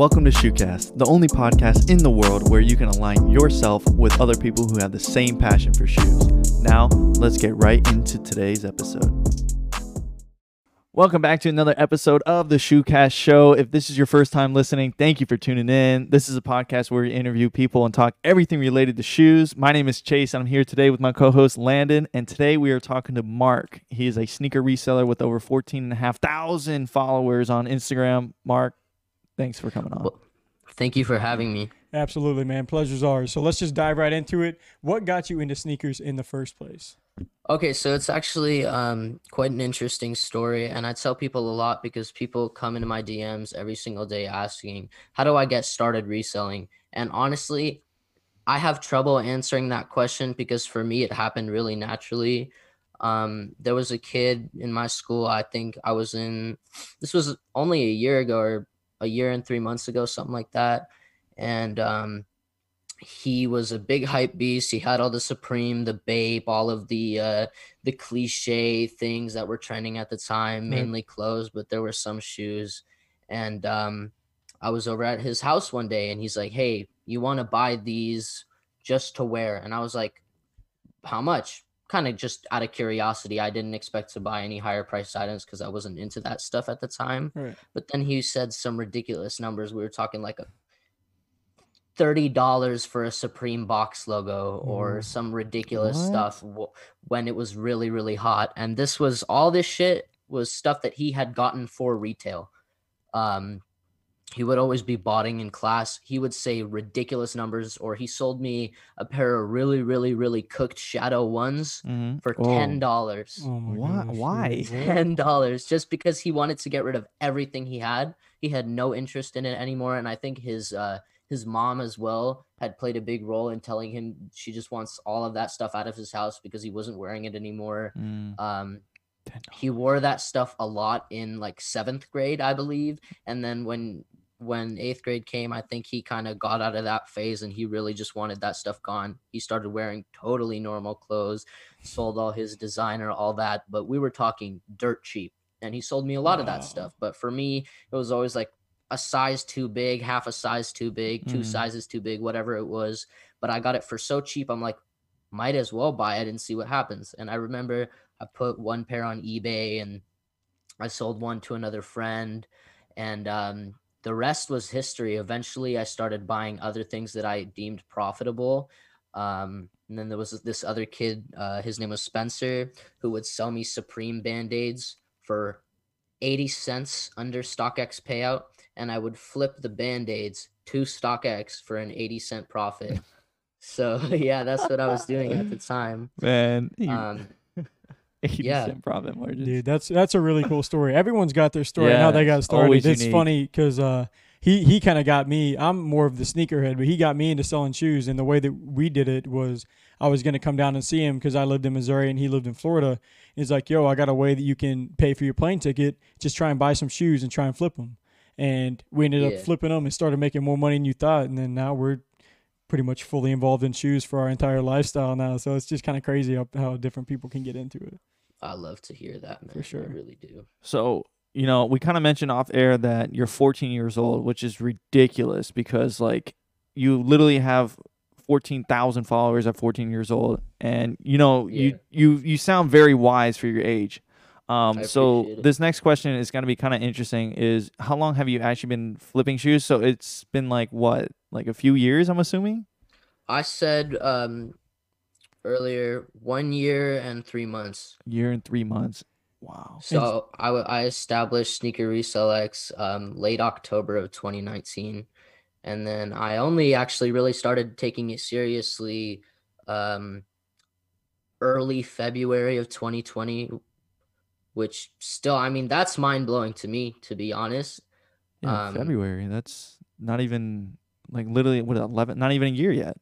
Welcome to Shoecast, the only podcast in the world where you can align yourself with other people who have the same passion for shoes. Now, let's get right into today's episode. Welcome back to another episode of the Shoecast Show. If this is your first time listening, thank you for tuning in. This is a podcast where we interview people and talk everything related to shoes. My name is Chase, and I'm here today with my co host Landon. And today we are talking to Mark. He is a sneaker reseller with over 14,500 followers on Instagram. Mark, Thanks for coming on. Well, thank you for having me. Absolutely, man. Pleasure's ours. So let's just dive right into it. What got you into sneakers in the first place? Okay, so it's actually um, quite an interesting story, and I tell people a lot because people come into my DMs every single day asking, "How do I get started reselling?" And honestly, I have trouble answering that question because for me, it happened really naturally. Um, there was a kid in my school. I think I was in. This was only a year ago, or a year and three months ago, something like that. And um, he was a big hype beast. He had all the Supreme, the Bape, all of the uh, the cliche things that were trending at the time, mm. mainly clothes, but there were some shoes. And um, I was over at his house one day, and he's like, "Hey, you want to buy these just to wear?" And I was like, "How much?" Kind of just out of curiosity. I didn't expect to buy any higher priced items because I wasn't into that stuff at the time. Right. But then he said some ridiculous numbers. We were talking like a thirty dollars for a Supreme box logo or some ridiculous what? stuff when it was really really hot. And this was all this shit was stuff that he had gotten for retail. Um, he would always be botting in class. He would say ridiculous numbers, or he sold me a pair of really, really, really cooked shadow ones mm-hmm. for oh. ten dollars. Oh. oh Why? Why? Ten dollars, just because he wanted to get rid of everything he had. He had no interest in it anymore, and I think his uh, his mom as well had played a big role in telling him she just wants all of that stuff out of his house because he wasn't wearing it anymore. Mm. Um, he wore that stuff a lot in like seventh grade, I believe, and then when when eighth grade came, I think he kind of got out of that phase and he really just wanted that stuff gone. He started wearing totally normal clothes, sold all his designer, all that, but we were talking dirt cheap. And he sold me a lot wow. of that stuff. But for me, it was always like a size too big, half a size too big, two mm. sizes too big, whatever it was. But I got it for so cheap. I'm like, might as well buy it and see what happens. And I remember I put one pair on eBay and I sold one to another friend. And um, the rest was history. Eventually, I started buying other things that I deemed profitable. Um, and then there was this other kid, uh, his name was Spencer, who would sell me Supreme band aids for 80 cents under StockX payout. And I would flip the band aids to StockX for an 80 cent profit. so, yeah, that's what I was doing at the time. Man. Um, 80% yeah. profit margins. Dude, that's that's a really cool story. Everyone's got their story yeah, how they got started. It's unique. funny because uh, he he kind of got me. I'm more of the sneakerhead, but he got me into selling shoes. And the way that we did it was I was going to come down and see him because I lived in Missouri and he lived in Florida. He's like, "Yo, I got a way that you can pay for your plane ticket. Just try and buy some shoes and try and flip them." And we ended yeah. up flipping them and started making more money than you thought. And then now we're pretty much fully involved in shoes for our entire lifestyle now. So it's just kind of crazy how, how different people can get into it. I love to hear that, man. For sure. I really do. So, you know, we kind of mentioned off air that you're 14 years old, which is ridiculous because, like, you literally have 14,000 followers at 14 years old. And, you know, yeah. you, you, you sound very wise for your age. Um, so it. this next question is going to be kind of interesting is how long have you actually been flipping shoes? So it's been like what, like a few years, I'm assuming? I said um, earlier, one year and three months. Year and three months. Wow. So I, I established Sneaker Resell X um, late October of 2019. And then I only actually really started taking it seriously um, early February of 2020, which still, I mean, that's mind blowing to me, to be honest. Yeah, um, February. That's not even like literally what 11, not even a year yet.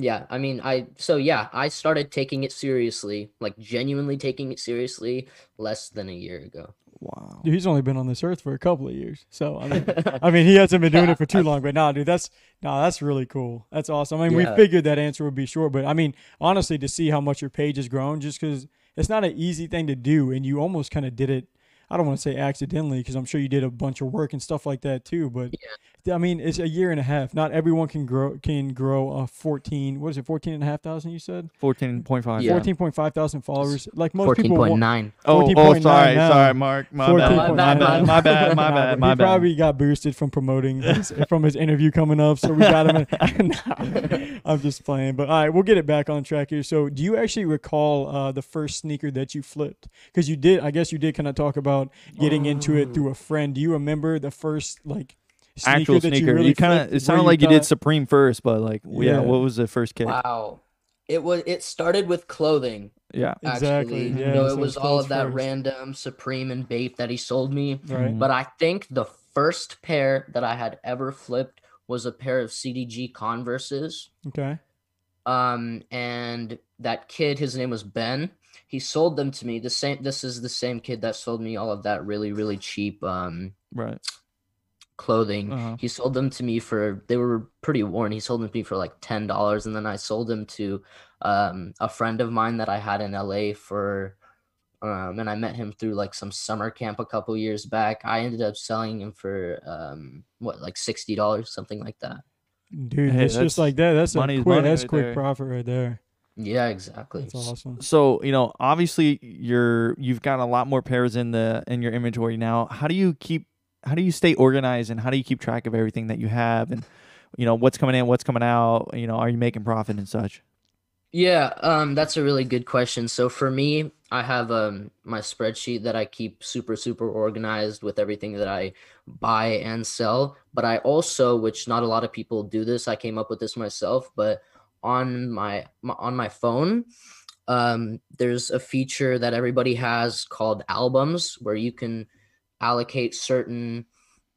Yeah, I mean, I so yeah, I started taking it seriously, like genuinely taking it seriously, less than a year ago. Wow, dude, he's only been on this earth for a couple of years, so I mean, I mean, he hasn't been doing it for too long. But nah, dude, that's nah, that's really cool. That's awesome. I mean, yeah. we figured that answer would be short, but I mean, honestly, to see how much your page has grown, just because it's not an easy thing to do, and you almost kind of did it I don't want to say accidentally because I'm sure you did a bunch of work and stuff like that too. But yeah. I mean, it's a year and a half. Not everyone can grow can grow a 14. What is it? 14 and a half thousand. You said 14.5. Yeah. 14.5 thousand followers. Like most Fourteen people. point want- Oh, oh, 14.9 sorry, now. sorry, Mark. My 14.9 bad. My bad. My bad. My bad. My he bad. probably got boosted from promoting his, from his interview coming up, so we got him. In, Nah, I'm just playing, but all right, we'll get it back on track here. So, do you actually recall uh, the first sneaker that you flipped? Because you did, I guess you did kind of talk about getting into it through a friend. Do you remember the first like sneaker Actual that sneaker. you really kind of. It where sounded like you did Supreme first, but like, yeah. Yeah. What was the first kick? Wow. It was. It started with clothing. Yeah. Exactly, Actually, yeah, so so it was all of that first. random Supreme and Bape that he sold me. right? But I think the first pair that I had ever flipped was a pair of CDG Converses. Okay, Um, and that kid, his name was Ben. He sold them to me. The same. This is the same kid that sold me all of that really, really cheap um Right. Clothing. Uh-huh. He sold them to me for they were pretty worn. He sold them to me for like ten dollars, and then I sold them to um, a friend of mine that I had in LA for. Um, and I met him through like some summer camp a couple years back. I ended up selling him for um, what like sixty dollars, something like that. dude, Hey, it's just like that. That's a quick. money That's right quick there. profit right there. Yeah, exactly. That's awesome. So you know, obviously, you're you've got a lot more pairs in the in your inventory now. How do you keep? How do you stay organized, and how do you keep track of everything that you have, and you know what's coming in, what's coming out? You know, are you making profit and such? Yeah, um, that's a really good question. So for me, I have um my spreadsheet that I keep super super organized with everything that I buy and sell. But I also, which not a lot of people do this, I came up with this myself, but on my, my on my phone, um, there's a feature that everybody has called albums where you can allocate certain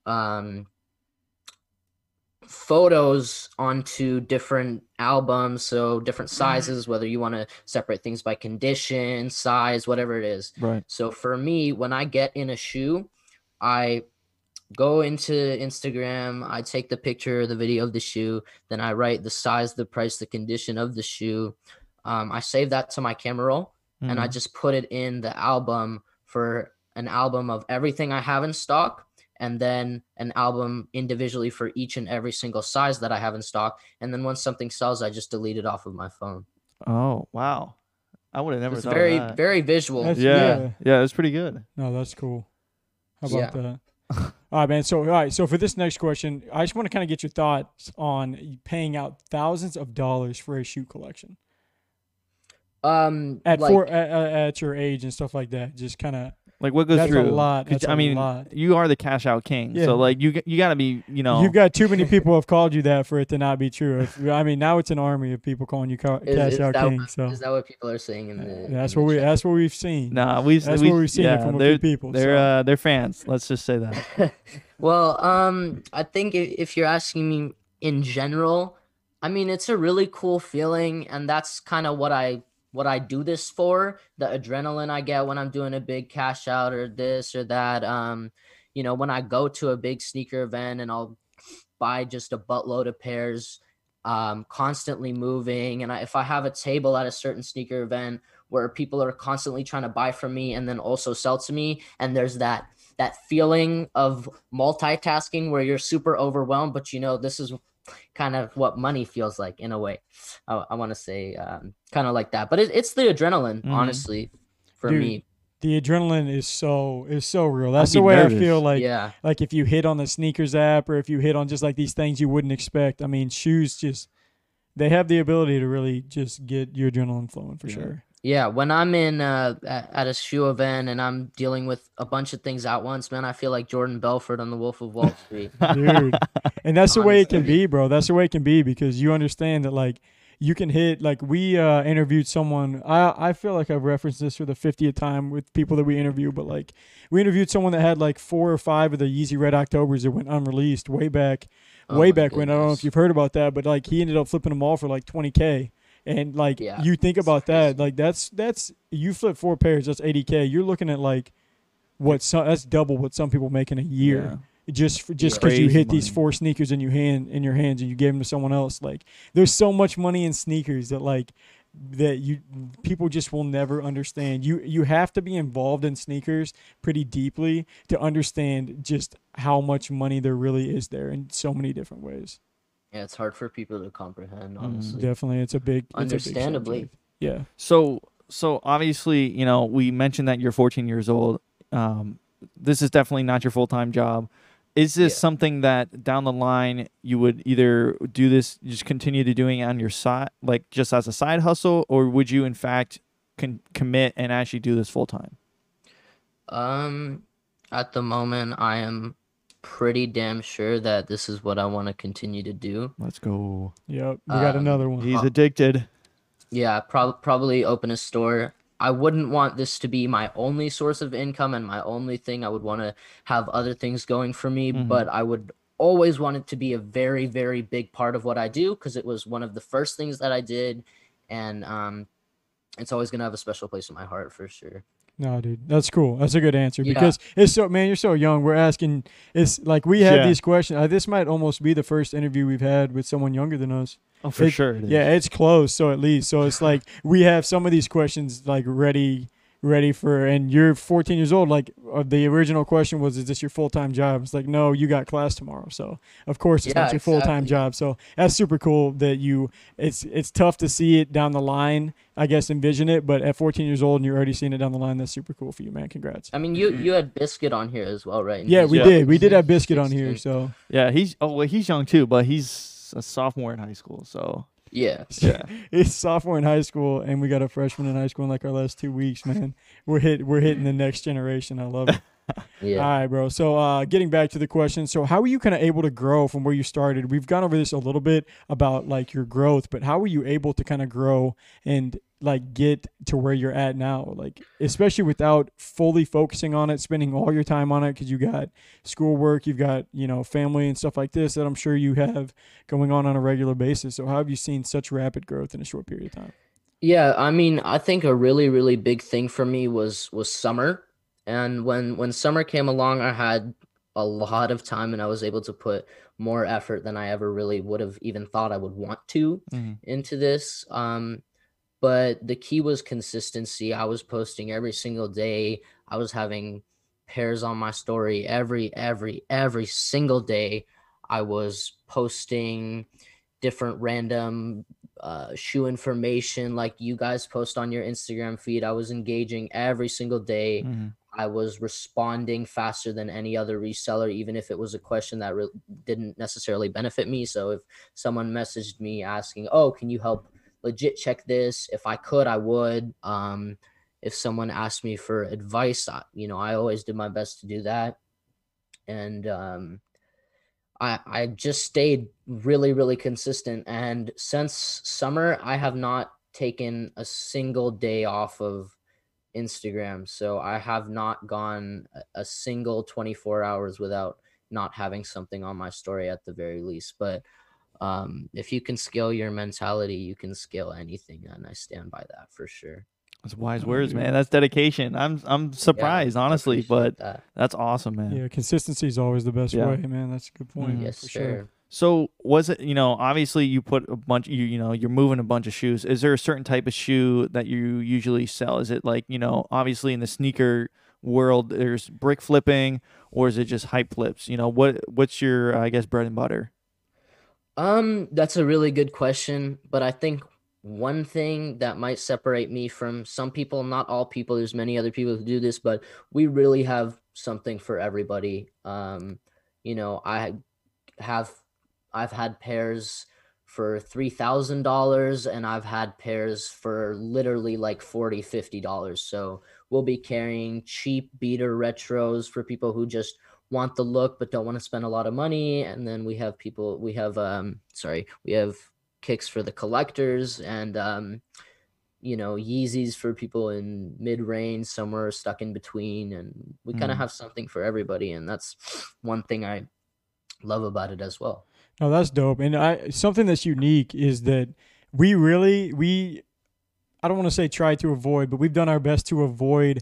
um photos onto different albums so different sizes whether you want to separate things by condition size whatever it is Right. so for me when i get in a shoe i go into instagram i take the picture the video of the shoe then i write the size the price the condition of the shoe um, i save that to my camera roll and I Mhm. just put it in the album for an album of everything I have in stock and then an album individually for each and every single size that I have in stock. And then once something sells, I just delete it off of my phone. Oh wow, I would have never It's thought very, of that. very visual. That's- yeah, yeah. yeah, that's pretty good. No, that's cool. How Yeah. about that? all right, man. So, all right. So, for this next question, I just want to kind of get your thoughts on paying out thousands of dollars for a shoe collection Um, at like, four at, at at your age and stuff like that. Just kind of Like what goes that's through? a lot. 'Cause, That's I a mean, lot. you are the cash out king, Yeah. so like you g- you got to be, you know, You've got too many people have called you that for it to not be true. If, I mean, now it's an army of people calling you ca- is, cash is out that, king. what- So is that what people are saying in the? that's in what the we chat? that's what we've seen. nah, we That's we, what we've seen yeah, from a they're, few people. They're so. uh, they're fans. Let's just say that. Well, um, I think i- if you're asking me in general, I mean, it's a really cool feeling, and that's kind of what I what I do this for. The adrenaline I get when I'm doing a big cash out or this or that. Um, you know, when I go to a big sneaker event and I'll buy just a buttload of pairs, um, constantly moving, and I, if I have a table at a certain sneaker event where people are constantly trying to buy from me and then also sell to me, and there's that that feeling of multitasking where you're super overwhelmed, but you know, this is kind of what money feels like in a way. I, I want to say um, kind of like that, but it, it's the adrenaline, Mhm. honestly, for Dude, me. the adrenaline is so is so real. That's the way nervous. I feel like yeah, like if you hit on the sneakers app or if you hit on just like these things you wouldn't expect. I mean, shoes just they have the ability to really just get your adrenaline flowing for Yeah. sure. Yeah. When I'm in uh, at, a shoe event and I'm dealing with a bunch of things at once, man, I feel like Jordan Belfort on The Wolf of Wall Street. Dude. And that's the way it can be, bro. That's the way it can be because you understand that like you can hit like we uh interviewed someone I I feel like I've referenced this for the 50th time with people that we interview, but like we interviewed someone that had like four or five of the Yeezy Red Octobers that went unreleased way back Oh way back when. I don't know if you've heard about that, but like he ended up flipping them all for like 20k. And like Yeah, you think it's about that, like that's that's you flip four pairs, that's 80k. You're looking at like what some that's double what some people make in a year just for, just because you Crazy hit these four sneakers in your hand in your hands and you gave them to someone else like there's so much money in sneakers that like that you people just will never understand. You you have to be involved in sneakers pretty deeply to understand just how much money there really is there in so many different ways. Yeah, it's hard for people to comprehend. Mm, honestly, mm, definitely, it's a big, understandably. A big yeah. So so obviously, you know, we mentioned that you're 14 years old. Um, this is definitely not your full time job. Is this yeah. something that down the line you would either do this, just continue to doing it on your side, like just as a side hustle, or would you in fact con- commit and actually do this full time? Um, at the moment, I am pretty damn sure that this is what I want to continue to do. Let's go. Yep, we got um, another one. He's addicted. Yeah, pro- probably open a store. I wouldn't want this to be my only source of income and my only thing. I would want to have other things going for me, mm-hmm. but I would always want it to be a very, very big part of what I do because it was one of the first things that I did. And um, it's always going to have a special place in my heart for sure. No, dude, that's cool. That's a good answer yeah. because it's so man, you're so young. We're asking, it's like we have yeah. these questions. Uh, this might almost be the first interview we've had with someone younger than us. Oh, for it, sure. It yeah, it's close. So at least, so it's like we have some of these questions like ready ready for and you're 14 years old like uh, the original question was is this your full-time job? It's like no you got class tomorrow. So of course it's yeah, not your exactly. full-time job. So that's super cool that you it's it's tough to see it down the line i guess envision it but at 14 years old and you're already seeing it down the line that's super cool for you man. Congrats. I mean you you had biscuit on here as well right? Yeah we yeah. did. We did have biscuit on here so. Yeah he's oh well, he's young too but he's a sophomore in high school so yeah. Yeah. it's sophomore in high school and we got a freshman in high school in like our last two weeks, man. We're hit we're hitting the next generation. I love it. yeah. All right, bro. So uh getting back to the question. So how were you kind of able to grow from where you started? We've gone over this a little bit about like your growth, but how were you able to kind of grow and like get to where you're at now like especially without fully focusing on it spending all your time on it because you got schoolwork you've got you know family and stuff like this that i'm sure you have going on on a regular basis. So how have you seen such rapid growth in a short period of time? Yeah i mean i think a really really big thing for me was was summer. And when when summer came along i had a lot of time and i was able to put more effort than i ever really would have even thought i would want to mm-hmm. into this. Um but the key was consistency. I was posting every single day. I was having pairs on my story every every every single day. I was posting different random uh, shoe information like you guys post on your Instagram feed. I was engaging every single day. Mm-hmm. I was responding faster than any other reseller, even if it was a question that re- didn't necessarily benefit me. So if someone messaged me asking, "Oh, can you help legit check this. If I could, I would. Um, if someone asked me for advice, I, you know, I always did my best to do that. And um, I I just stayed really really consistent. And since summer, I have not taken a single day off of Instagram. So I have not gone a single 24 hours without not having something on my story at the very least. But um, if you can scale your mentality, you can scale anything, and I stand by that for sure. That's wise words, man. That's dedication. I'm I'm surprised, yeah, honestly, but that. that's awesome, man. Yeah, consistency is always the best yeah. way, man. That's a good point. Mm-hmm. Yes, for sure. sure. So was it, you know, obviously you put a bunch you you know, you're moving a bunch of shoes. Is there a certain type of shoe that you usually sell? Is it like, you know, obviously in the sneaker world there's brick flipping or is it just hype flips? You know, what what's your I guess bread and butter? Um, that's a really good question, but I think one thing that might separate me from some people, not all people, there's many other people who do this, but we really have something for everybody. Um, you know, I have I've had pairs for $3,000 and I've had pairs for literally like 40 $50. So we'll be carrying cheap beater retros for people who just want the look but don't want to spend a lot of money. And then we have people we have um sorry we have kicks for the collectors and um you know yeezys for people in mid-range somewhere stuck in between. And we mm. kind of have something for everybody. And that's one thing i love about it as well. No that's dope. And i something that's unique is that we really we i don't want to say try to avoid but we've done our best to avoid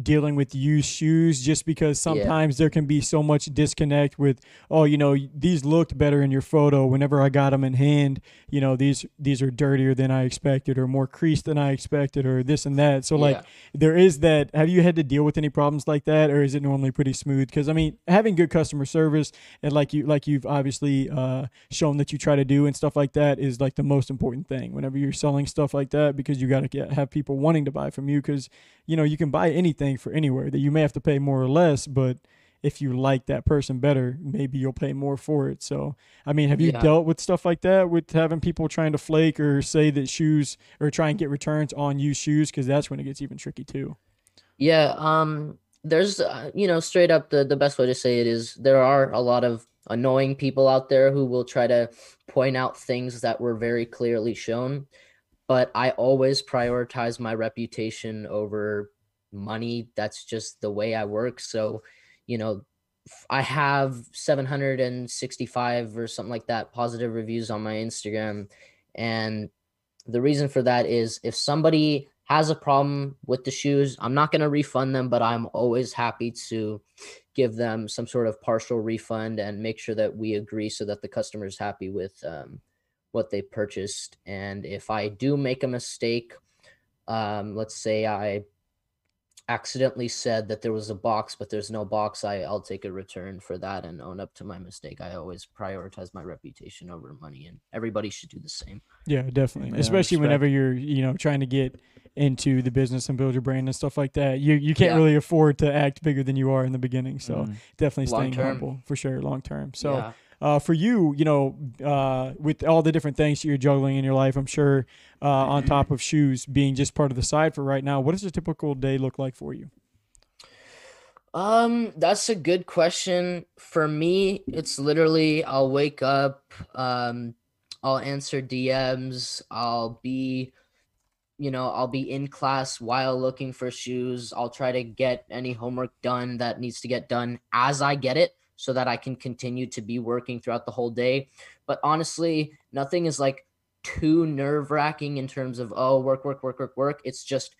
dealing with used shoes just because sometimes yeah. there can be so much disconnect with oh you know these looked better in your photo whenever I got them in hand. You know these these are dirtier than I expected or more creased than I expected or this and that. So like there is that have you had to deal with any problems like that or is it normally pretty smooth? Because I mean having good customer service and like you like you've obviously uh, shown that you try to do and stuff like that is like the most important thing whenever you're selling stuff like that because you got to get have people wanting to buy from you because you know you can buy anything for anywhere that you may have to pay more or less but if you like that person better maybe you'll pay more for it. So i mean have you yeah. dealt with stuff like that with having people trying to flake or say that shoes or try and get returns on used shoes? Because that's when it gets even tricky too. Yeah um there's uh, you know straight up the the best way to say it is there are a lot of annoying people out there who will try to point out things that were very clearly shown but I always prioritize my reputation over money. That's just the way I work. So, you know, I have 765 or something like that positive reviews on my Instagram. And the reason for that is if somebody has a problem with the shoes, I'm not going to refund them, but I'm always happy to give them some sort of partial refund and make sure that we agree so that the customer is happy with um, what they purchased. And if I do make a mistake, um, let's say I accidentally said that there was a box, but there's no box, I, I'll take a return for that and own up to my mistake. I always prioritize my reputation over money, and everybody should do the same. Yeah, definitely. Yeah, Especially respect. whenever you're, you know, trying to get into the business and build your brand and stuff like that. You you can't yeah. really afford to act bigger than you are in the beginning. So mm. definitely staying humble for sure, long term. So. Yeah uh, for you, you know, uh, with all the different things you're juggling in your life, I'm sure uh, on top of shoes being just part of the side for right now, what does a typical day look like for you? Um, that's a good question. For me, it's literally I'll wake up, um, I'll answer DMs, I'll be you know, I'll be in class while looking for shoes. I'll try to get any homework done that needs to get done as I get it so that I can continue to be working throughout the whole day. But honestly, nothing is like too nerve wracking in terms of, oh, work, work, work, work, work. It's just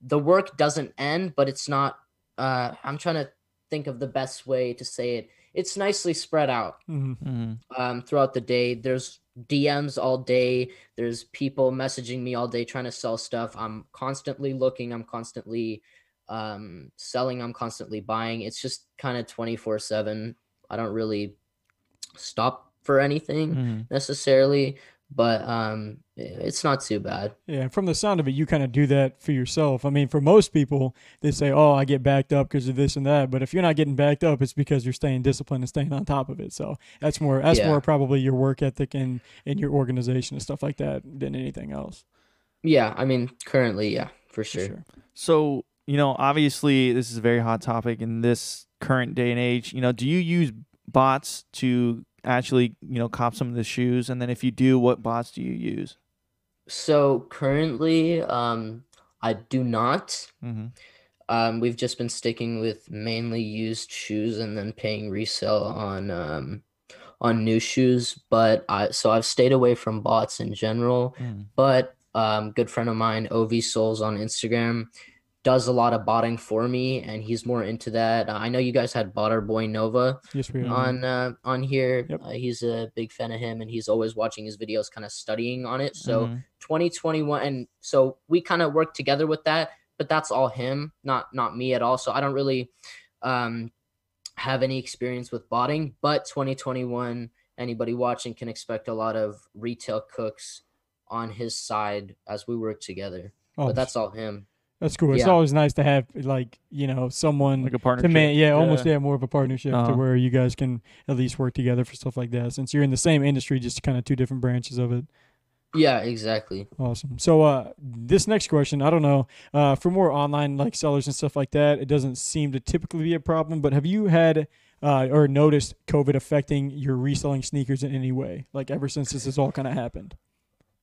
the work doesn't end, but it's not, uh, I'm trying to think of the best way to say it. It's nicely spread out mm-hmm. mm-hmm. um, throughout the day. There's DMs all day. There's people messaging me all day trying to sell stuff. I'm constantly looking. I'm constantly um, selling. I'm constantly buying. It's just kind of 24 7. I don't really stop for anything mm-hmm. necessarily, but um, it's not too bad. Yeah, from the sound of it, you kind of do that for yourself. I mean, for most people, they say, "Oh, I get backed up because of this and that," but if you're not getting backed up, it's because you're staying disciplined and staying on top of it. So that's more that's yeah. more probably your work ethic and and your organization and stuff like that than anything else. Yeah, I mean, currently, yeah, for sure. For sure. So you know, obviously, this is a very hot topic in this current day and age. You know, do you use bots to actually, you know, cop some of the shoes? And then if you do, what bots do you use? So currently, um, I do not. Mm-hmm. Um, we've just been sticking with mainly used shoes and then paying resale on um, on new shoes. But I so I've stayed away from bots in general. Mm. But um, good friend of mine, Ov Souls on Instagram, does a lot of botting for me, and he's more into that. Uh, I know you guys had Botter Boy Nova yes, we on uh, on here. Yep. Uh, he's a big fan of him, and he's always watching his videos, kind of studying on it. So mm-hmm. 2021, and so we kind of work together with that. But that's all him, not not me at all. So I don't really um, have any experience with botting. But 2021, anybody watching can expect a lot of retail cooks on his side as we work together. Oh, but that's all him. That's cool. It's yeah. always nice to have like you know someone like a partnership. To man, yeah, yeah, almost yeah, more of a partnership uh-huh. to where you guys can at least work together for stuff like that. Since you're in the same industry, just kind of two different branches of it. Yeah, exactly. Awesome. So uh, this next question, I don't know, uh, for more online like sellers and stuff like that, it doesn't seem to typically be a problem. But have you had uh, or noticed COVID affecting your reselling sneakers in any way? Like ever since this has all kind of happened?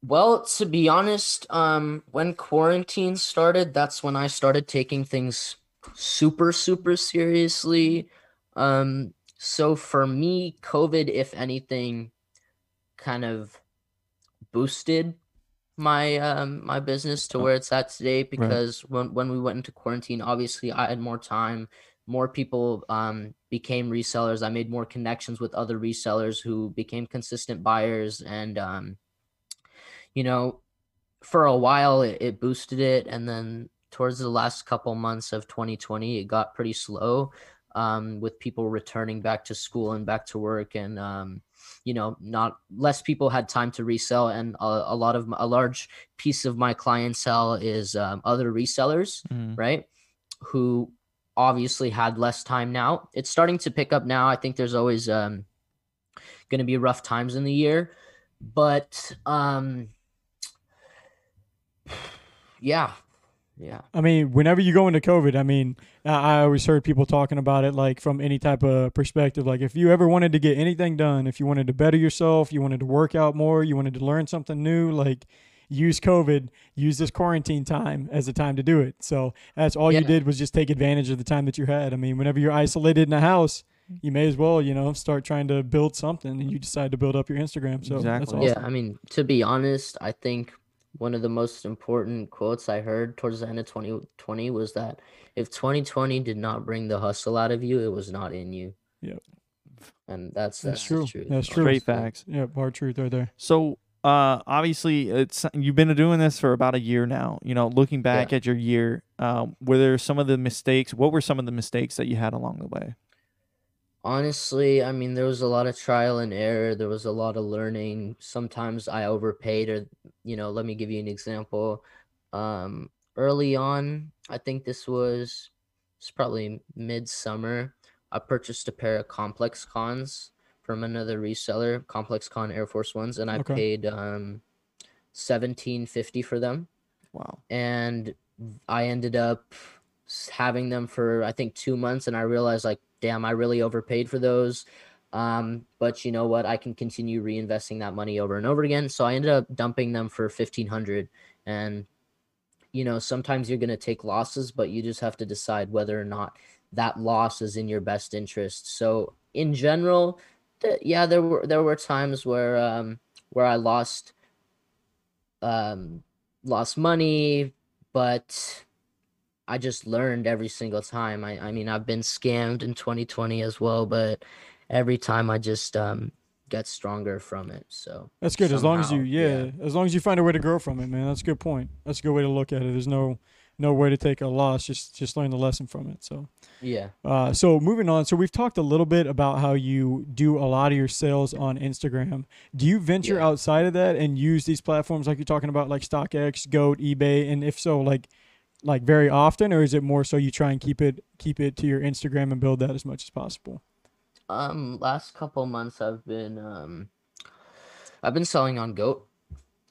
Well, to be honest, um, when quarantine started, that's when I started taking things super, super seriously. Um, so for me, COVID, if anything, kind of boosted my um my business to oh. where it's at today because right. when when we went into quarantine, obviously I had more time. More people um became resellers. I made more connections with other resellers who became consistent buyers, and um, you know, for a while it, it boosted it, and then towards the last couple months of 2020, it got pretty slow um, with people returning back to school and back to work and um, you know not less people had time to resell and a, a lot of a large piece of my clientele is um, other resellers mm. right who obviously had less time now it's starting to pick up now i think there's always um, going to be rough times in the year but um yeah yeah. I mean, whenever you go into COVID, I mean, I always heard people talking about it like from any type of perspective. Like, if you ever wanted to get anything done, if you wanted to better yourself, you wanted to work out more, you wanted to learn something new, like, use COVID, use this quarantine time as a time to do it. So that's all yeah. you did was just take advantage of the time that you had. I mean, whenever you're isolated in a house, you may as well, you know, start trying to build something and you decide to build up your Instagram. So exactly. Awesome. Yeah, I mean, to be honest, I think one of the most important quotes I heard towards the end of 2020 was that if 2020 did not bring the hustle out of you, it was not in you. Yep. And that's that's, that's true. Truth. That's true. Great facts. Yeah, hard truth right there. So uh obviously it's you've been doing this for about a year now you know looking back yeah. at your year um were there some of the mistakes what were some of the mistakes that you had along the way Honestly, I mean, there was a lot of trial and error. There was a lot of learning. Sometimes I overpaid, or, you know, let me give you an example. Um, early on, I think this was it's probably midsummer. I purchased a pair of complex cons from another reseller, Complex Con Air Force Ones, and I okay. paid um seventeen fifty for them. Wow. And I ended up having them for I think two months, and I realized like damn, I really overpaid for those. Um, but you know what? I can continue reinvesting that money over and over again. So I ended up dumping them for fifteen hundred. And you know, sometimes you're gonna take losses, but you just have to decide whether or not that loss is in your best interest. So in general, th- yeah, there were there were times where um where I lost um lost money, but I just learned every single time. I, I mean, I've been scammed in 2020 as well, but every time I just um, get stronger from it. So that's good. Somehow, as long as you, yeah, yeah, as long as you find a way to grow from it, man. That's a good point. That's a good way to look at it. There's no no way to take a loss. Just just learn the lesson from it. So yeah. Uh, so moving on. So we've talked a little bit about how you do a lot of your sales on Instagram. Do you venture yeah. outside of that and use these platforms like you're talking about, like StockX, Goat, eBay, and if so, like like very often, or is it more so you try and keep it keep it to your Instagram and build that as much as possible? Um, last couple months I've been um, I've been selling on Goat,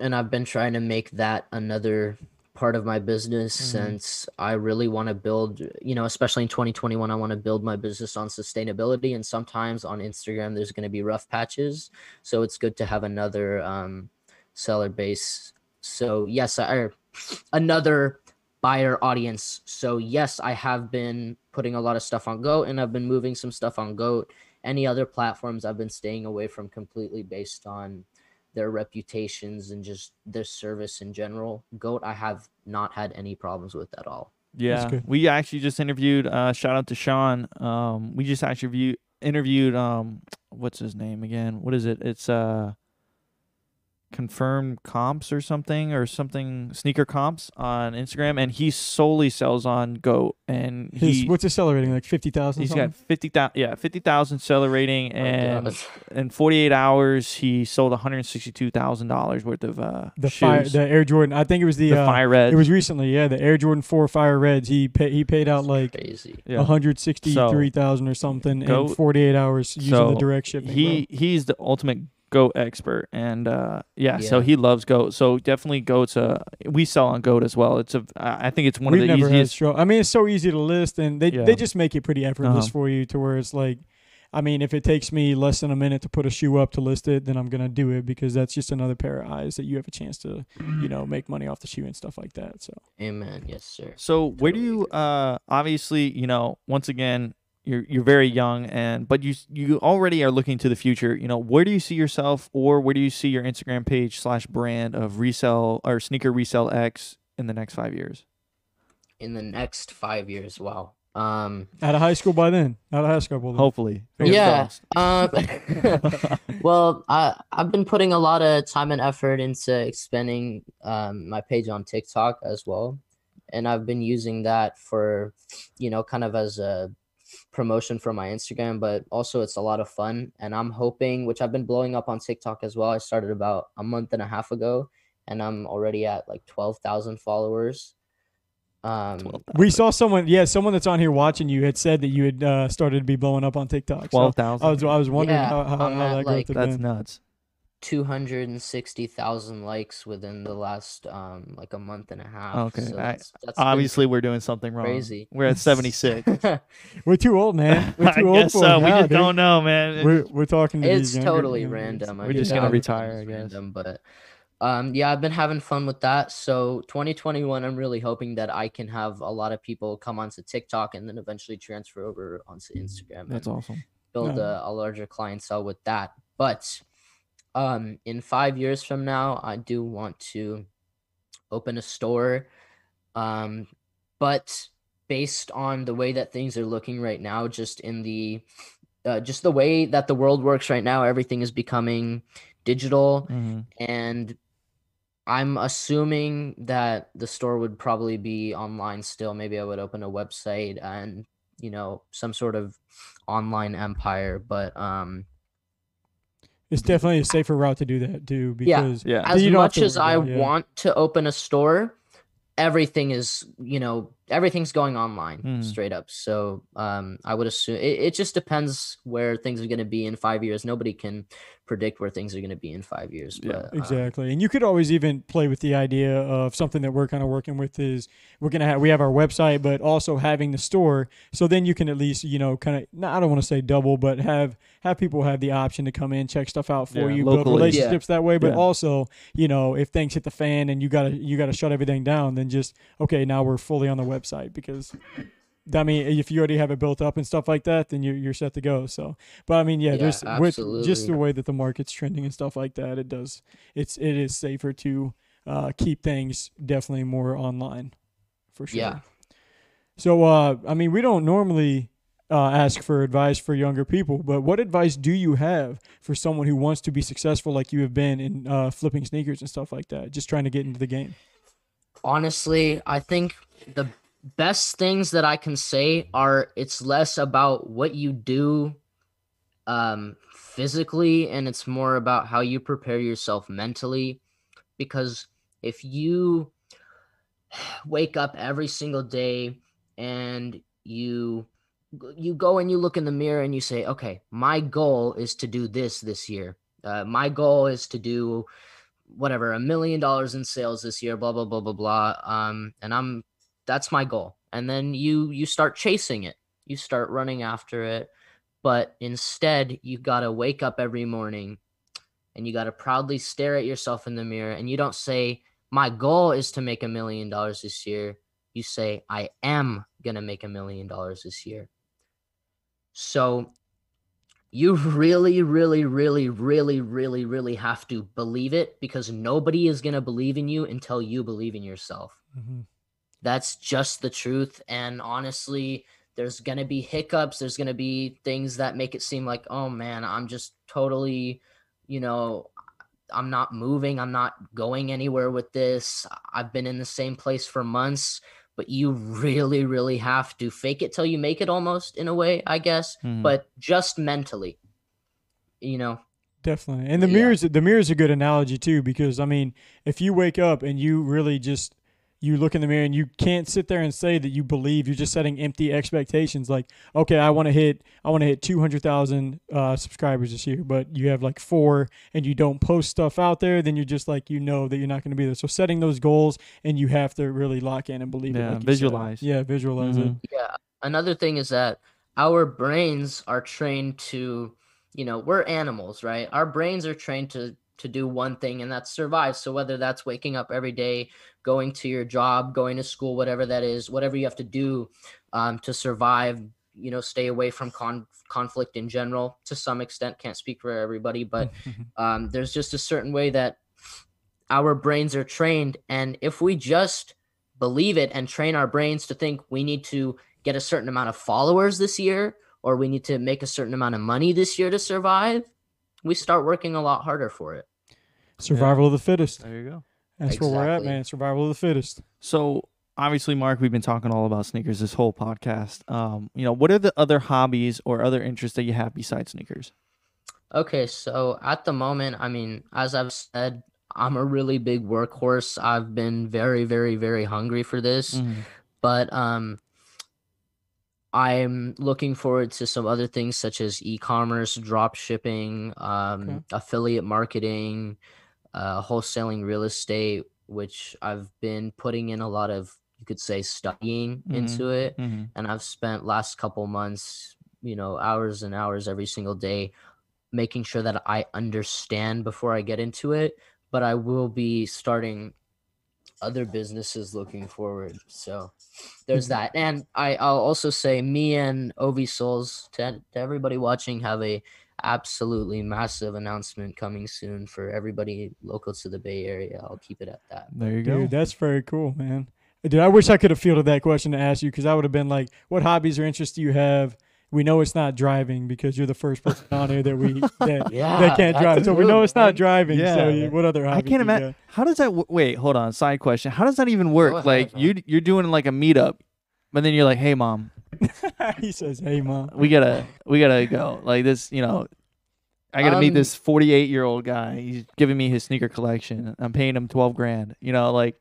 and I've been trying to make that another part of my business mm-hmm. since I really want to build, you know, especially in 2021, I want to build my business on sustainability. And sometimes on Instagram, there's going to be rough patches. So it's good to have another um, seller base. So, yes, I, another buyer audience. So yes, I have been putting a lot of stuff on Goat and I've been moving some stuff on Goat. Any other platforms I've been staying away from completely based on their reputations and just their service in general. Goat I have not had any problems with at all. Yeah. We actually just interviewed uh shout out to Sean. Um we just actually view, interviewed um what's his name again? What is it? It's uh confirmed comps or something or something sneaker comps on Instagram and he solely sells on Goat and he what's his seller rating like 50,000 He's got 50,000 yeah 50,000 seller rating oh, and in 48 hours he sold $162,000 worth of uh the shoes. fire the Air Jordan I think it was the, the uh, fire red it was recently yeah the Air Jordan 4 fire reds he pay, he paid out like crazy. Yeah. 163,000 so, or something Goat, in 48 hours using so the direct shipping he bro. he's the ultimate goat expert and uh yeah, yeah, so he loves goat so definitely goat's a we sell on goat as well it's a i think it's one We've of the easiest i mean it's so easy to list and they, yeah. they just make it pretty effortless uh-huh. for you to where it's like i mean if it takes me less than a minute to put a shoe up to list it then i'm gonna do it because that's just another pair of eyes that you have a chance to you know make money off the shoe and stuff like that so amen yes sir so totally. where do you uh obviously you know once again you're you're very young and but you you already are looking to the future you know where do you see yourself or where do you see your instagram page slash brand of resell or sneaker resell x in the next five years? In the next five years wow. Um out of high school by then. Out of high school by then. hopefully yeah um well i i've been putting a lot of time and effort into expanding um my page on tiktok as well. And I've been using that for, you know, kind of as a promotion for my Instagram, but also it's a lot of fun. And I'm hoping, which I've been blowing up on TikTok as well. I started about a month and a half ago, and I'm already at like twelve thousand followers. Um, 12, we saw someone, yeah, someone that's on here watching you had said that you had uh, started to be blowing up on TikTok. Twelve thousand. So I was, I was wondering yeah, how, how, how that like, That's been. nuts. 260,000 likes within the last um like a month and a half. Okay. So that's, that's obviously we're doing something wrong. Crazy. We're at 76. we're too old, man. We're too I guess old so. we just dude. don't know, man. We're we're talking to It's totally younger, random. We're just going to retire, I guess. Random, but um yeah, I've been having fun with that. So 2021 I'm really hoping that I can have a lot of people come onto TikTok and then eventually transfer over onto Instagram. That's awesome. Build yeah. a, a larger clientele with that. But um in five years from now i do want to open a store. Um but based on the way that things are looking right now just in the uh, just the way that the world works right now everything is becoming digital. Mm-hmm. and i'm assuming that the store would probably be online still. Maybe i would open a website and you know some sort of online empire. But um it's definitely a safer route to do that too because yeah, yeah. as much as I yeah. want to open a store, everything is you know everything's going online mm. straight up. So um, I would assume it, it just depends where things are going to be in five years. Nobody can predict where things are going to be in five years. But, yeah, exactly. Um, and you could always even play with the idea of something that we're kind of working with is we're going to have, we have our website, but also having the store. So then you can at least, you know, kind of, I don't want to say double, but have, have people have the option to come in, check stuff out for yeah, you, locally. build relationships yeah. that way. But also, you know, if things hit the fan and you gotta, you gotta shut everything down, then just, okay, now we're fully on the website website because I mean, if you already have it built up and stuff like that, then you're you're set to go. So, but I mean, yeah, yeah there's absolutely. with just the way that the market's trending and stuff like that, it does it's it is safer to uh, keep things definitely more online, for sure. Yeah. So, uh, I mean, we don't normally uh, ask for advice for younger people, but what advice do you have for someone who wants to be successful like you have been in uh, flipping sneakers and stuff like that, just trying to get into the game? Honestly, I think the best things that I can say are it's less about what you do um, physically and it's more about how you prepare yourself mentally. Because if you wake up every single day and you you go and you look in the mirror and you say okay my goal is to do this this year uh, my goal is to do whatever a million dollars in sales this year blah blah blah blah blah um and i'm that's my goal. And then you you start chasing it. You start running after it. But instead you got to wake up every morning and you got to proudly stare at yourself in the mirror and you don't say my goal is to make a million dollars this year. You say i am going to make a million dollars this year. So you really really really really really really have to believe it because nobody is going to believe in you until you believe in yourself. Mm-hmm. That's just the truth. And honestly, there's going to be hiccups. There's going to be things that make it seem like, oh man, I'm just totally, you know, I'm not moving. I'm not going anywhere with this. I've been in the same place for months, but you really, really have to fake it till you make it almost in a way, I guess, mm. but just mentally, you know. Definitely. And the yeah. mirrors the mirror's a good analogy too, because I mean, if you wake up and you really just you look in the mirror and you can't sit there and say that you believe you're just setting empty expectations. Like okay i want to hit i want to hit 200000 uh, subscribers this year but you have like four and you don't post stuff out there then you're just like you know that you're not going to be there. So setting those goals and you have to really lock in and believe yeah, it like visualize. Yeah visualize mm-hmm. it yeah. Another thing is that our brains are trained to you know we're animals right? Our brains are trained to to do one thing and that's survive. So whether that's waking up every day going to your job going to school whatever that is whatever you have to do um, to survive you know stay away from con- conflict in general. To some extent can't speak for everybody but um, there's just a certain way that our brains are trained. And if we just believe it and train our brains to think we need to get a certain amount of followers this year or we need to make a certain amount of money this year to survive we start working a lot harder for it survival yeah. of the fittest there you go that's exactly. where we're at man survival of the fittest so obviously, Mark, we've been talking all about sneakers this whole podcast. Um, you know, what are the other hobbies or other interests that you have besides sneakers? Okay, so at the moment, I mean, as I've said, I'm a really big workhorse. I've been very, very, very hungry for this, mm-hmm. but um, I'm looking forward to some other things such as e-commerce, drop shipping, um, okay. affiliate marketing, uh, wholesaling real estate, which I've been putting in a lot of you could say studying mm-hmm. into it mm-hmm. and i've spent last couple months you know hours and hours every single day making sure that i understand before i get into it but i will be starting other businesses looking forward so there's mm-hmm. that. And i i'll also say me and ovi souls to, to everybody watching have a absolutely massive announcement coming soon for everybody local to the bay area. I'll keep it at that. There you go. Dude, that's very cool man. Dude, I wish I could have fielded that question to ask you because I would have been like, "What hobbies or interests do you have?" We know it's not driving because you're the first person on here that we that, yeah, that can't drive. So we know it's not driving. Yeah. So what other hobbies? I can't imagine. How does that? W- wait, hold on. Side question. How does that even work? like you you're doing like a meetup, but then you're like, "Hey, mom." he says, "Hey, mom." We gotta we gotta go. Like this, you know. I gotta um, meet this 48 year old guy. He's giving me his sneaker collection. I'm paying him 12 grand. You know, like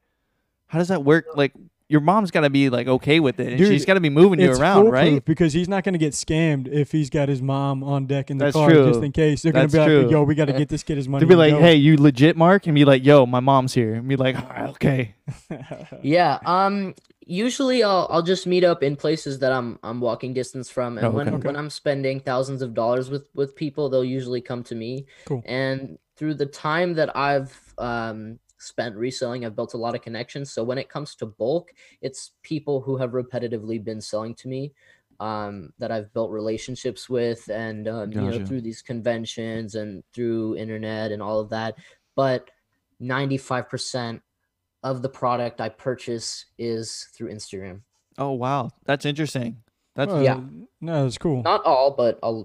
how does that work? Like, your mom's got to be like okay with it. And Dude, she's got to be moving you around, right? Because he's not going to get scammed if he's got his mom on deck in the That's car true. just in case. They're going to be true. like, "Yo, we got to get this kid his money." To be like, "Hey, you legit, Mark?" And be like, "Yo, my mom's here." And be like, "Okay." yeah. Um. Usually, I'll I'll just meet up in places that I'm I'm walking distance from, and oh, okay. when okay. when I'm spending thousands of dollars with with people, they'll usually come to me. Cool. And through the time that I've um spent reselling. I've built a lot of connections. So when it comes to bulk, it's people who have repetitively been selling to me um, that I've built relationships with, and um, gotcha. you know through these conventions and through internet and all of that. But ninety five percent of the product I purchase is through Instagram. Oh wow, that's interesting. That's well, yeah, no, that's cool. Not all, but a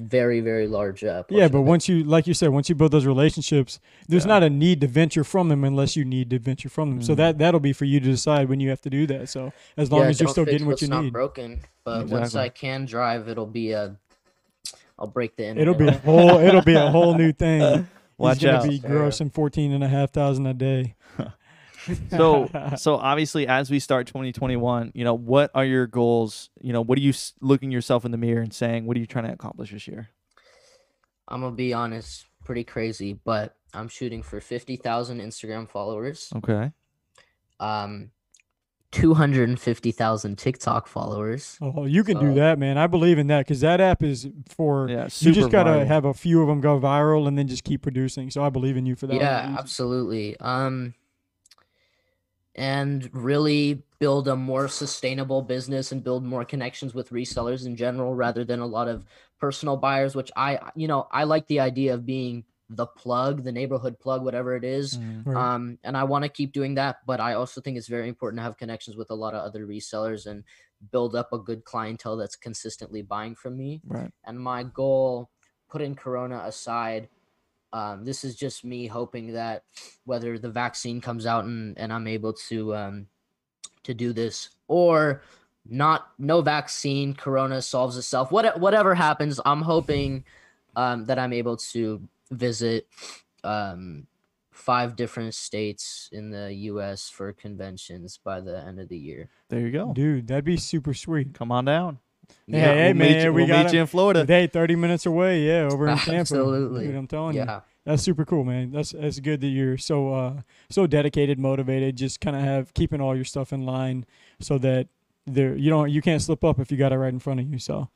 very very large uh, yeah but once you like you said once you build those relationships there's yeah. not a need to venture from them unless you need to venture from them mm-hmm. so that that'll be for you to decide when you have to do that so as long yeah, as you're still getting what you not need broken but exactly. once i can drive it'll be a i'll break the internet. it'll be a whole it'll be a whole new thing Watch He's gonna out. be grossing fourteen and a half thousand a day so so obviously as we start 2021 you know what are your goals you know what are you looking yourself in the mirror and saying what are you trying to accomplish this year i'm gonna be honest pretty crazy but i'm shooting for 50000 instagram followers okay um 250,000 TikTok followers. Oh, you can so, do that, man. I believe in that because that app is for yeah, you just got to have a few of them go viral and then just keep producing. So I believe in you for that. Yeah, absolutely. Um, and really build a more sustainable business and build more connections with resellers in general rather than a lot of personal buyers which i you know i like the idea of being the plug the neighborhood plug whatever it is. Mm, right. um and i want to keep doing that but i also think it's very important to have connections with a lot of other resellers and build up a good clientele that's consistently buying from me. Right. And my goal putting corona aside um, this is just me hoping that whether the vaccine comes out and, and I'm able to um, to do this or not no vaccine corona solves itself what, whatever happens i'm hoping um, that i'm able to visit um, five different states in the us for conventions by the end of the year. There you go. Dude that'd be super sweet. Come on down yeah, hey, hey we'll man, you, we we'll got meet you in Florida. Hey, thirty minutes away. Yeah, over in Tampa. Absolutely, Dude, I'm telling yeah. you. That's super cool, man. That's that's good that you're so uh so dedicated, motivated. Just kind of have keeping all your stuff in line so that there you don't you can't slip up if you got it right in front of you. So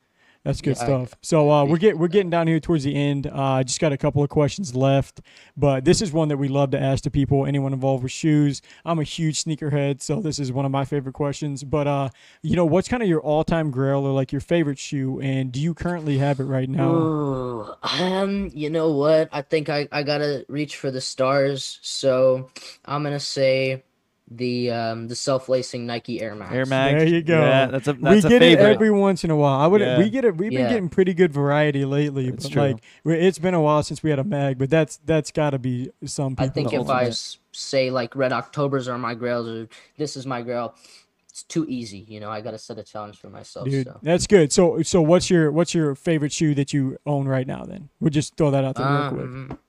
That's good yeah, stuff. So uh, we're get we're getting down here towards the end. Uh, I uh, just got a couple of questions left, but this is one that we love to ask to people, anyone involved with shoes. I'm a huge sneakerhead, so this is one of my favorite questions. But uh, you know, what's kind of your all-time grail or like your favorite shoe, and do you currently have it right now? Ooh, um, you know what? I think I I gotta reach for the stars, so I'm gonna say the um the self-lacing Nike Air Mag. Air Mag. There you go. Yeah, that's a that's we get it every once in a while. I would yeah. we get it. We've been yeah. getting pretty good variety lately. That's but true. like it's been a while since we had a mag, but that's that's got to be some. I think if I say like Red Octobers are my grails or this is my grail, it's too easy. You know, I got to set a challenge for myself. Dude, so. that's good. So so what's your what's your favorite shoe that you own right now? Then we'll just throw that out there um, real quick.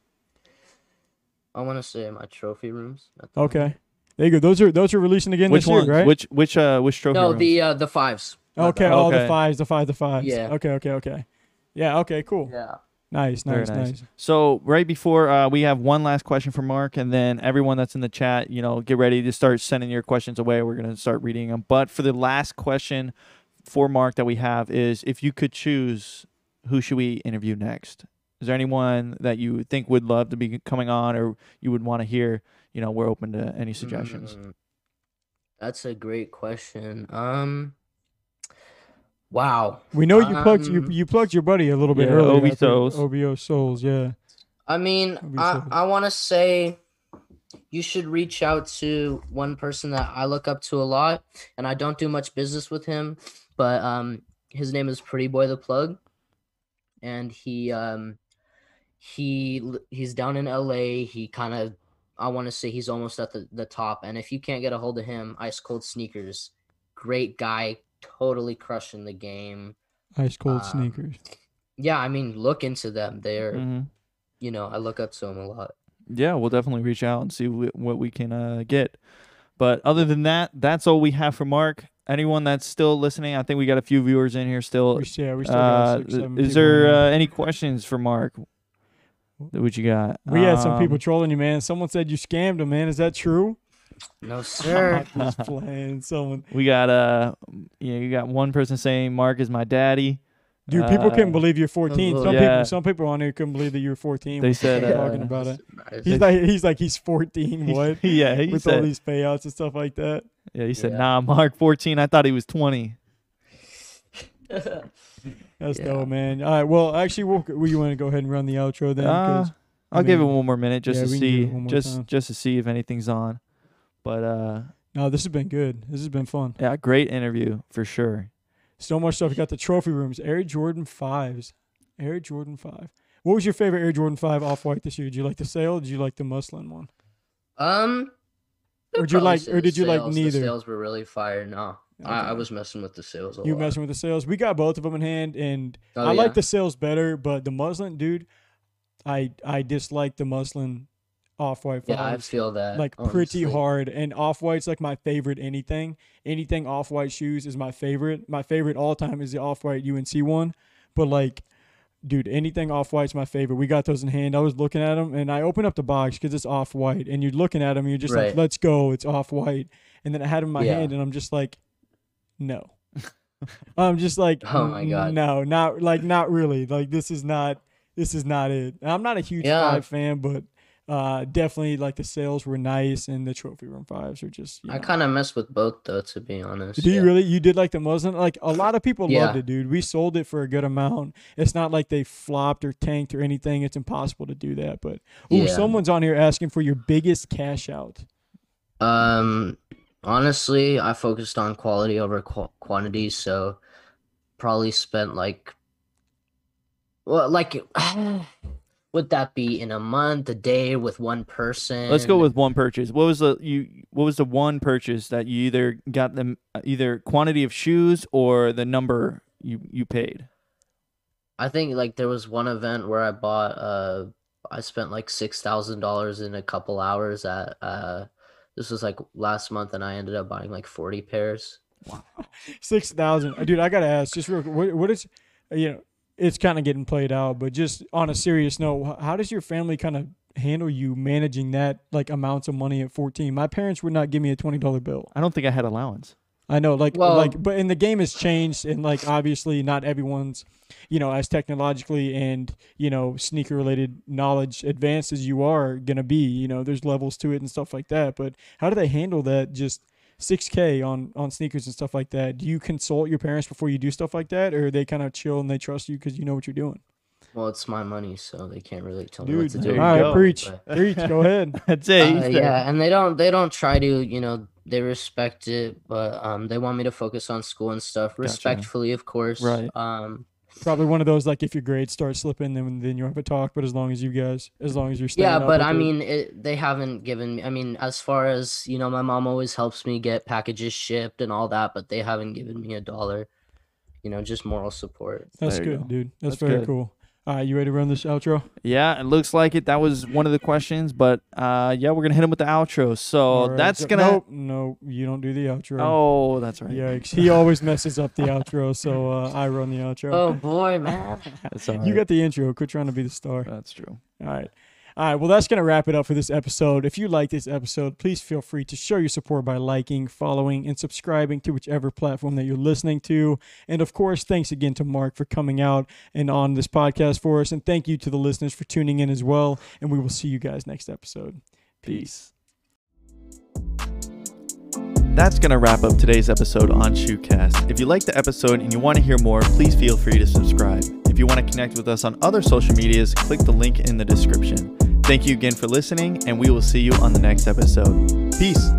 I want to say my trophy rooms. Okay. There you go. Those are those are releasing again which this year, right? Which which uh which trophy? No, rooms? the uh the fives. Okay, all okay. the fives, the five, the fives. Yeah. Okay, okay, okay. Yeah. Okay. Cool. Yeah. Nice, nice, nice, nice. So right before uh, we have one last question for Mark, and then everyone that's in the chat, you know, get ready to start sending your questions away. We're gonna start reading them. But for the last question for Mark that we have is, if you could choose, who should we interview next? Is there anyone that you think would love to be coming on, or you would want to hear? You know, we're open to any suggestions. Mm-hmm. That's a great question. Um, wow. We know you plugged you um, you plugged your buddy a little bit yeah, earlier. Obi Souls. OBO Souls, yeah. I mean, I I want to say you should reach out to one person that I look up to a lot, and I don't do much business with him, but um, his name is Pretty Boy the Plug, and he um, he he's down in LA. He kind of I want to say he's almost at the, the top. And if you can't get a hold of him, Ice Cold Sneakers, great guy, totally crushing the game. Ice Cold um, Sneakers. Yeah, I mean, look into them. They're, mm-hmm. you know, I look up to them a lot. Yeah, we'll definitely reach out and see what we can uh, get. But other than that, that's all we have for Mark. Anyone that's still listening, I think we got a few viewers in here still. Yeah, we still uh, six, is there uh, any questions for Mark? What you got? We had some people um, trolling you, man. Someone said you scammed them, man. Is that true? No, sir. Just playing. Someone. We got uh, yeah, you got one person saying Mark is my daddy. Dude, people uh, couldn't believe you're 14. Some yeah. people, some people on here couldn't believe that you were 14. They said uh, talking about it. He's like, he's like, he's 14. What? yeah, he with said, all these payouts and stuff like that. Yeah, he said, yeah. "Nah, Mark 14. I thought he was 20." That's yeah. dope, man. All right. Well, actually, we'll, we want to go ahead and run the outro then. Uh, I'll mean, give it one more minute just yeah, to see, just time. just to see if anything's on. But uh, no, this has been good. This has been fun. Yeah, great interview for sure. So much stuff. You got the trophy rooms, Air Jordan fives, Air Jordan five. What was your favorite Air Jordan five off white this year? Did you like the Sail? did you like the muslin one? Um, or did you like, or did you like neither? The Sails were really fire. No, Okay. I, I, was messing with the Sails. you lot. messing with the Sails? We got both of them in hand, and oh, I yeah? like the Sails better, but the muslin, dude, I I dislike the muslin off white. Yeah, I feel that like honestly. pretty hard, and off white's like my favorite. Anything, anything off white shoes is my favorite. My favorite all time is the off white UNC one, but like dude, anything off white's my favorite. We got those in hand. I was looking at them and I opened up the box because it's off white, and you're looking at them, and you're just right. like, let's go, it's off white. And then I had them in my yeah. hand, and I'm just like, no. I'm just like, oh my god, no, not like not really. Like this is not this is not it. I'm not a huge yeah. five fan, but uh, definitely like the Sails were nice and the trophy room fives are just. I kind of messed with both though, to be honest. Do you really? You did like the muslin? Like a lot of people yeah. loved it, dude. We sold it for a good amount. It's not like they flopped or tanked or anything. It's impossible to do that. But oh, yeah. someone's on here asking for your biggest cash out. Um, Honestly, I focused on quality over qu- quantity, so probably spent like well, like would that be in a month, a day with one person? Let's go with one purchase. What was the you? What was the one purchase that you either got them either quantity of shoes or the number you you paid? I think like there was one event where I bought uh I spent like six thousand dollars in a couple hours at uh this was like last month, and I ended up buying like forty pairs. Wow, six thousand, uh, dude. I gotta ask, just real, what, what is, uh, you know, it's kind of getting played out, but just on a serious note, how does your family kind of handle you managing that like amounts of money at 14 my parents would not give me a $20 bill i don't think i had allowance I know, like, well, like, but and the game has changed, and like, obviously, not everyone's, you know, as technologically and you know, sneaker related knowledge advanced as you are gonna be. You know, there's levels to it and stuff like that. But how do they handle that? Just 6K on on sneakers and stuff like that. Do you consult your parents before you do stuff like that, or they kind of chill and they trust you because you know what you're doing? Well, it's my money, so they can't really tell Dude, me what to do. All right, go. preach, but, preach. Go ahead. That's it. Uh, yeah, and they don't they don't try to you know they respect it, but um they want me to focus on school and stuff gotcha. respectfully, of course. Right. Um. Probably one of those like if your grades start slipping, then then you have a talk. But as long as you guys, as long as you're staying. Yeah, but I it. mean, it, they haven't given me. I mean, as far as you know, my mom always helps me get packages shipped and all that, but they haven't given me a dollar. You know, just moral support. That's good, go. dude. That's, That's very good. cool. All right, you ready to run this outro? Yeah, it looks like it. That was one of the questions, but uh, yeah, we're gonna hit him with the outro. So right. that's gonna. Nope, no, you don't do the outro. Oh, that's right. Yikes! He always messes up the outro, so uh, I run the outro. Oh boy, man! You got the intro. Quit trying to be the star. That's true. All right. All right, well, that's going to wrap it up for this episode. If you like this episode, please feel free to show your support by liking, following, and subscribing to whichever platform that you're listening to. And of course, thanks again to Mark for coming out and on this podcast for us. And thank you to the listeners for tuning in as well. And we will see you guys next episode. Peace. That's going to wrap up today's episode on Shoecast. If you liked the episode and you want to hear more, please feel free to subscribe. If you want to connect with us on other social medias, click the link in the description. Thank you again for listening, and we will see you on the next episode. Peace.